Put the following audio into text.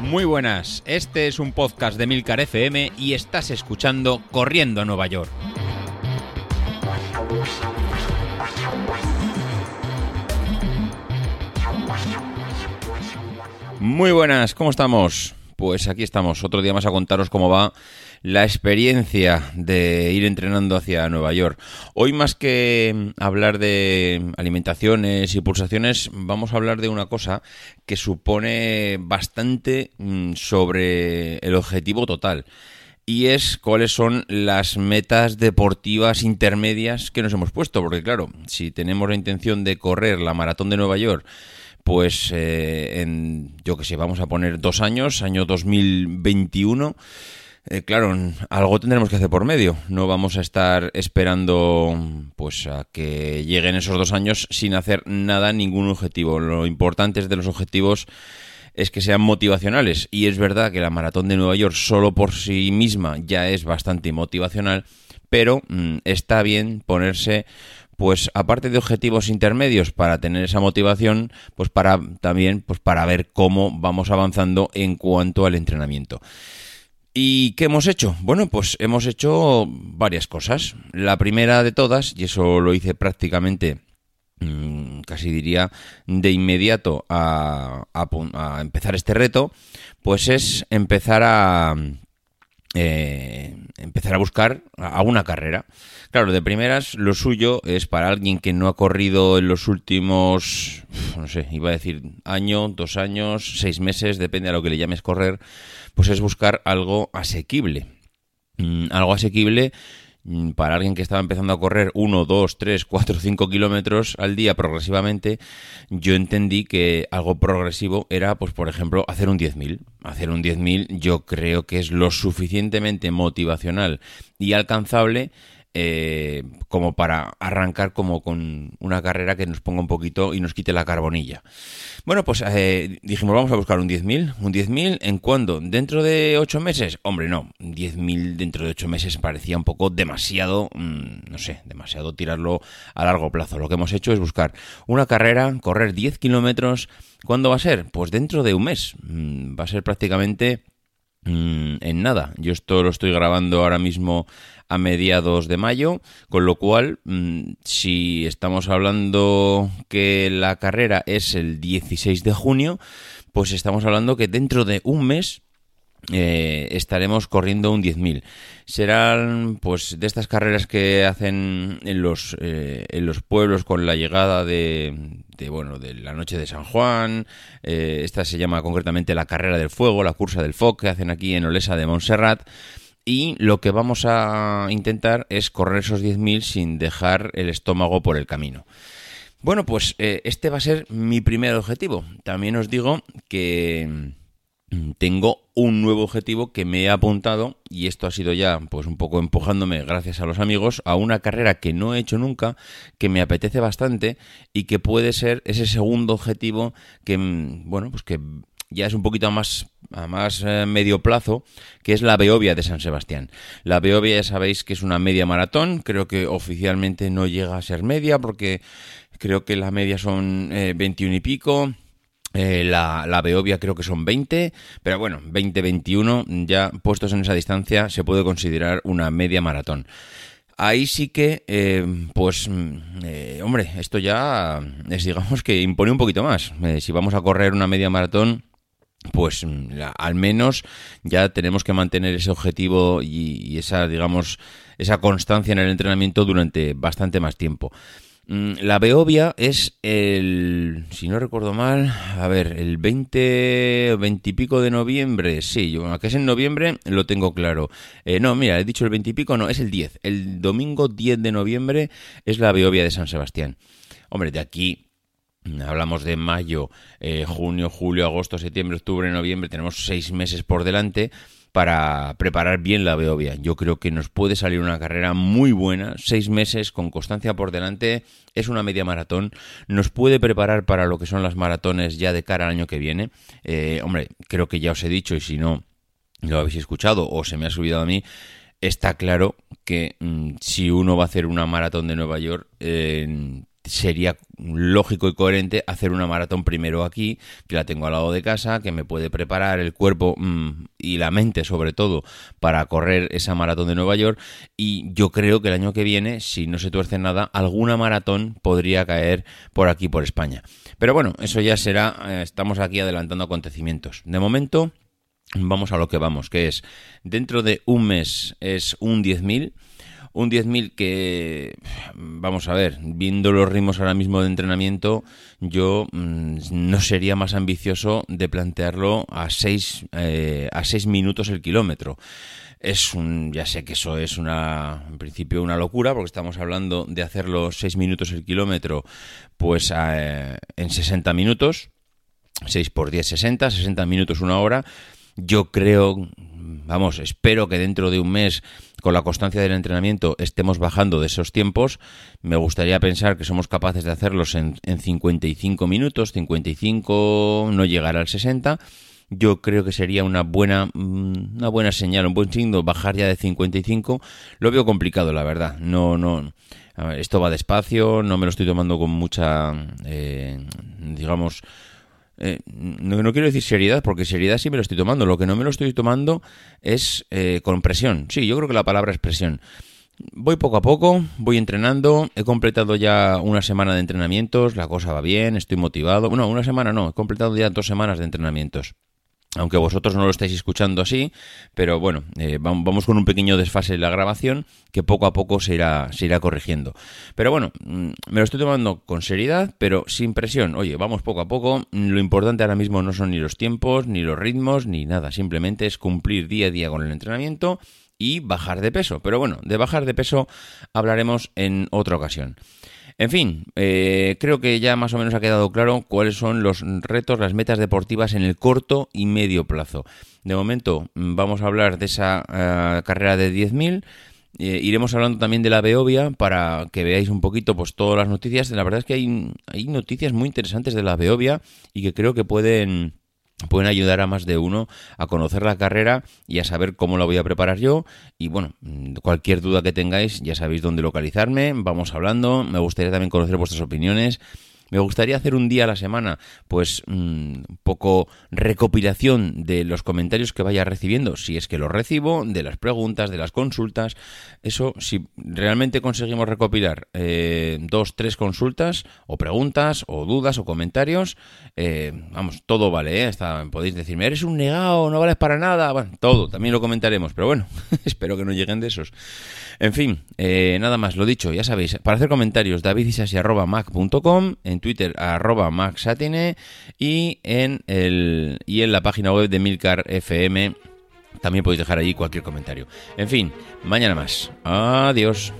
Muy buenas, este es un podcast de Milcar FM y estás escuchando Corriendo a Nueva York. Muy buenas, ¿cómo estamos? Pues aquí estamos, otro día más a contaros cómo va la experiencia de ir entrenando hacia Nueva York. Hoy más que hablar de alimentaciones y pulsaciones, vamos a hablar de una cosa que supone bastante mm, sobre el objetivo total. Y es cuáles son las metas deportivas intermedias que nos hemos puesto. Porque claro, si tenemos la intención de correr la maratón de Nueva York, pues eh, en, yo que sé, vamos a poner dos años, año 2021, eh, claro, algo tendremos que hacer por medio. No vamos a estar esperando pues a que lleguen esos dos años sin hacer nada, ningún objetivo. Lo importante de los objetivos es que sean motivacionales. Y es verdad que la maratón de Nueva York solo por sí misma ya es bastante motivacional, pero mm, está bien ponerse pues aparte de objetivos intermedios para tener esa motivación, pues para también pues para ver cómo vamos avanzando en cuanto al entrenamiento. ¿Y qué hemos hecho? Bueno, pues hemos hecho varias cosas. La primera de todas, y eso lo hice prácticamente mm, casi diría de inmediato a, empezar este reto, pues es empezar a eh, empezar a buscar a una carrera. Claro, de primeras lo suyo es para alguien que no ha corrido en los últimos, no sé, iba a decir año, dos años, seis meses, depende a lo que le llames correr, pues es buscar algo asequible. Mm, algo asequible para alguien que estaba empezando a correr 1, 2, 3, 4, 5 kilómetros al día progresivamente, yo entendí que algo progresivo era, pues por ejemplo, hacer un 10.000. Hacer un 10.000 yo creo que es lo suficientemente motivacional y alcanzable eh, como para arrancar como con una carrera que nos ponga un poquito y nos quite la carbonilla. Bueno, pues eh, dijimos, vamos a buscar un 10.000. ¿Un 10.000 en cuándo? ¿Dentro de 8 meses? Hombre, no. 10.000 dentro de 8 meses parecía un poco demasiado, mm, no sé, demasiado tirarlo a largo plazo. Lo que hemos hecho es buscar una carrera, correr 10 kilómetros. ¿Cuándo va a ser? Pues dentro de un mes. Mm, va a ser prácticamente en nada. Yo esto lo estoy grabando ahora mismo a mediados de mayo, con lo cual, mm, si estamos hablando que la carrera es el 16 de junio, pues estamos hablando que dentro de un mes eh, estaremos corriendo un 10.000. Serán pues de estas carreras que hacen en los, eh, en los pueblos con la llegada de, de, bueno, de la noche de San Juan. Eh, esta se llama concretamente la carrera del fuego, la cursa del FOC que hacen aquí en Olesa de Montserrat y lo que vamos a intentar es correr esos 10.000 sin dejar el estómago por el camino. Bueno, pues este va a ser mi primer objetivo. También os digo que tengo un nuevo objetivo que me he apuntado y esto ha sido ya pues un poco empujándome gracias a los amigos a una carrera que no he hecho nunca, que me apetece bastante y que puede ser ese segundo objetivo que mm, bueno, pues que ya es un poquito más a más eh, medio plazo, que es la Beovia de San Sebastián. La Beovia ya sabéis que es una media maratón, creo que oficialmente no llega a ser media porque creo que la media son 21 eh, y pico. Eh, la, la, Beovia creo que son 20, pero bueno, 20-21, ya puestos en esa distancia, se puede considerar una media maratón. Ahí sí que, pues, mm, hombre, esto ya es, digamos que impone un poquito más. si vamos a correr una media maratón, pues mm, al menos ya tenemos que mantener ese objetivo y, esa, digamos, esa constancia en el entrenamiento durante bastante más tiempo. Mm, la Beovia es el, si no recuerdo mal, a ver, el 20 o 20 y pico de noviembre, sí, yo, que es en noviembre lo tengo claro. Eh, no, mira, he dicho el 20 y pico, no, es el 10. El domingo 10 de noviembre es la Beovia de San Sebastián. Hombre, de aquí Hablamos de mayo, eh, junio, julio, agosto, septiembre, octubre, noviembre. Tenemos seis meses por delante para preparar bien la Beovia. Yo creo que nos puede salir una carrera muy buena. Seis meses con constancia por delante. Es una media maratón. Nos puede preparar para lo que son las maratones ya de cara al año que viene. Eh, hombre, creo que ya os he dicho y si no lo habéis escuchado o se me ha subido a mí. Está claro que mm, si uno va a hacer una maratón de Nueva York, sería lógico y coherente hacer una maratón primero aquí, que la tengo al lado de casa, que me puede preparar el cuerpo mm, y la mente sobre todo para correr esa maratón de Nueva York y yo creo que el año que viene, si no se tuerce nada, alguna maratón podría caer por aquí, por España. Pero bueno, eso ya será, eh, estamos aquí adelantando acontecimientos. De momento, vamos a lo que vamos, que es, dentro de un mes es un 10.000 un 10.000 que, vamos a ver, viendo los ritmos ahora mismo de entrenamiento, yo mm, no sería más ambicioso de plantearlo a 6 eh, a seis minutos el kilómetro. Es un, ya sé que eso es una, en principio una locura, porque estamos hablando de hacerlo 6 minutos el kilómetro, pues eh, en 60 minutos, 6 por 10, 60, 60 minutos, una hora. Yo creo, vamos, espero que dentro de un mes, con la constancia del entrenamiento, estemos bajando de esos tiempos. Me gustaría pensar que somos capaces de hacerlos en, en 55 minutos, 55 no llegar al 60. Yo creo que sería una buena, mm, una buena señal, un buen signo bajar ya de 55. Lo veo complicado, la verdad. No, no. Esto va despacio, no me lo estoy tomando con mucha, eh, digamos, eh, no, quiero decir seriedad, porque seriedad sí me lo estoy tomando. Lo que no me lo estoy tomando es eh, con presión. Sí, yo creo que la palabra es presión. Voy poco a poco, voy entrenando, he completado ya una semana de entrenamientos, la cosa va bien, estoy motivado. Bueno, una semana no, he completado ya dos semanas de entrenamientos aunque vosotros no lo estáis escuchando así, pero bueno, eh, vamos con un pequeño desfase en la grabación que poco a poco se irá, se irá corrigiendo. Pero bueno, mm, me lo estoy tomando con seriedad, pero sin presión. Oye, vamos poco a poco. Lo importante ahora mismo no son ni los tiempos, ni los ritmos, ni nada. Simplemente es cumplir día a día con el entrenamiento y bajar de peso. Pero bueno, de bajar de peso hablaremos en otra ocasión. En fin, eh, creo que ya más o menos ha quedado claro cuáles son los retos, las metas deportivas en el corto y medio plazo. De momento mm, vamos a hablar de esa eh, carrera de 10.000. Eh, iremos hablando también de la Beovia para que veáis un poquito pues todas las noticias. La verdad es que hay, hay noticias muy interesantes de la Beovia y que creo que pueden pueden ayudar a más de uno a conocer la carrera y a saber cómo la voy a preparar yo. Y bueno, mm, cualquier duda que tengáis, ya sabéis dónde localizarme, vamos hablando. Me gustaría también conocer vuestras opiniones. Me gustaría hacer un día a la semana, pues un mm, poco recopilación de los comentarios que vaya recibiendo, si es que los recibo, de las preguntas, de las consultas. Eso, si realmente conseguimos recopilar eh, dos, tres consultas, o preguntas, o dudas, o comentarios, eh, vamos, todo vale, ¿eh? podéis decirme, eres un negado, no vales para nada, bueno, todo, también lo comentaremos, pero bueno, espero que no lleguen de esos. En fin, eh, nada más, lo dicho, ya sabéis, para hacer comentarios, davidisasi.mac.com, en Twitter, arroba maxatine, y en, el, y en la página web de Milcar FM también podéis dejar allí cualquier comentario. En fin, mañana más. Adiós.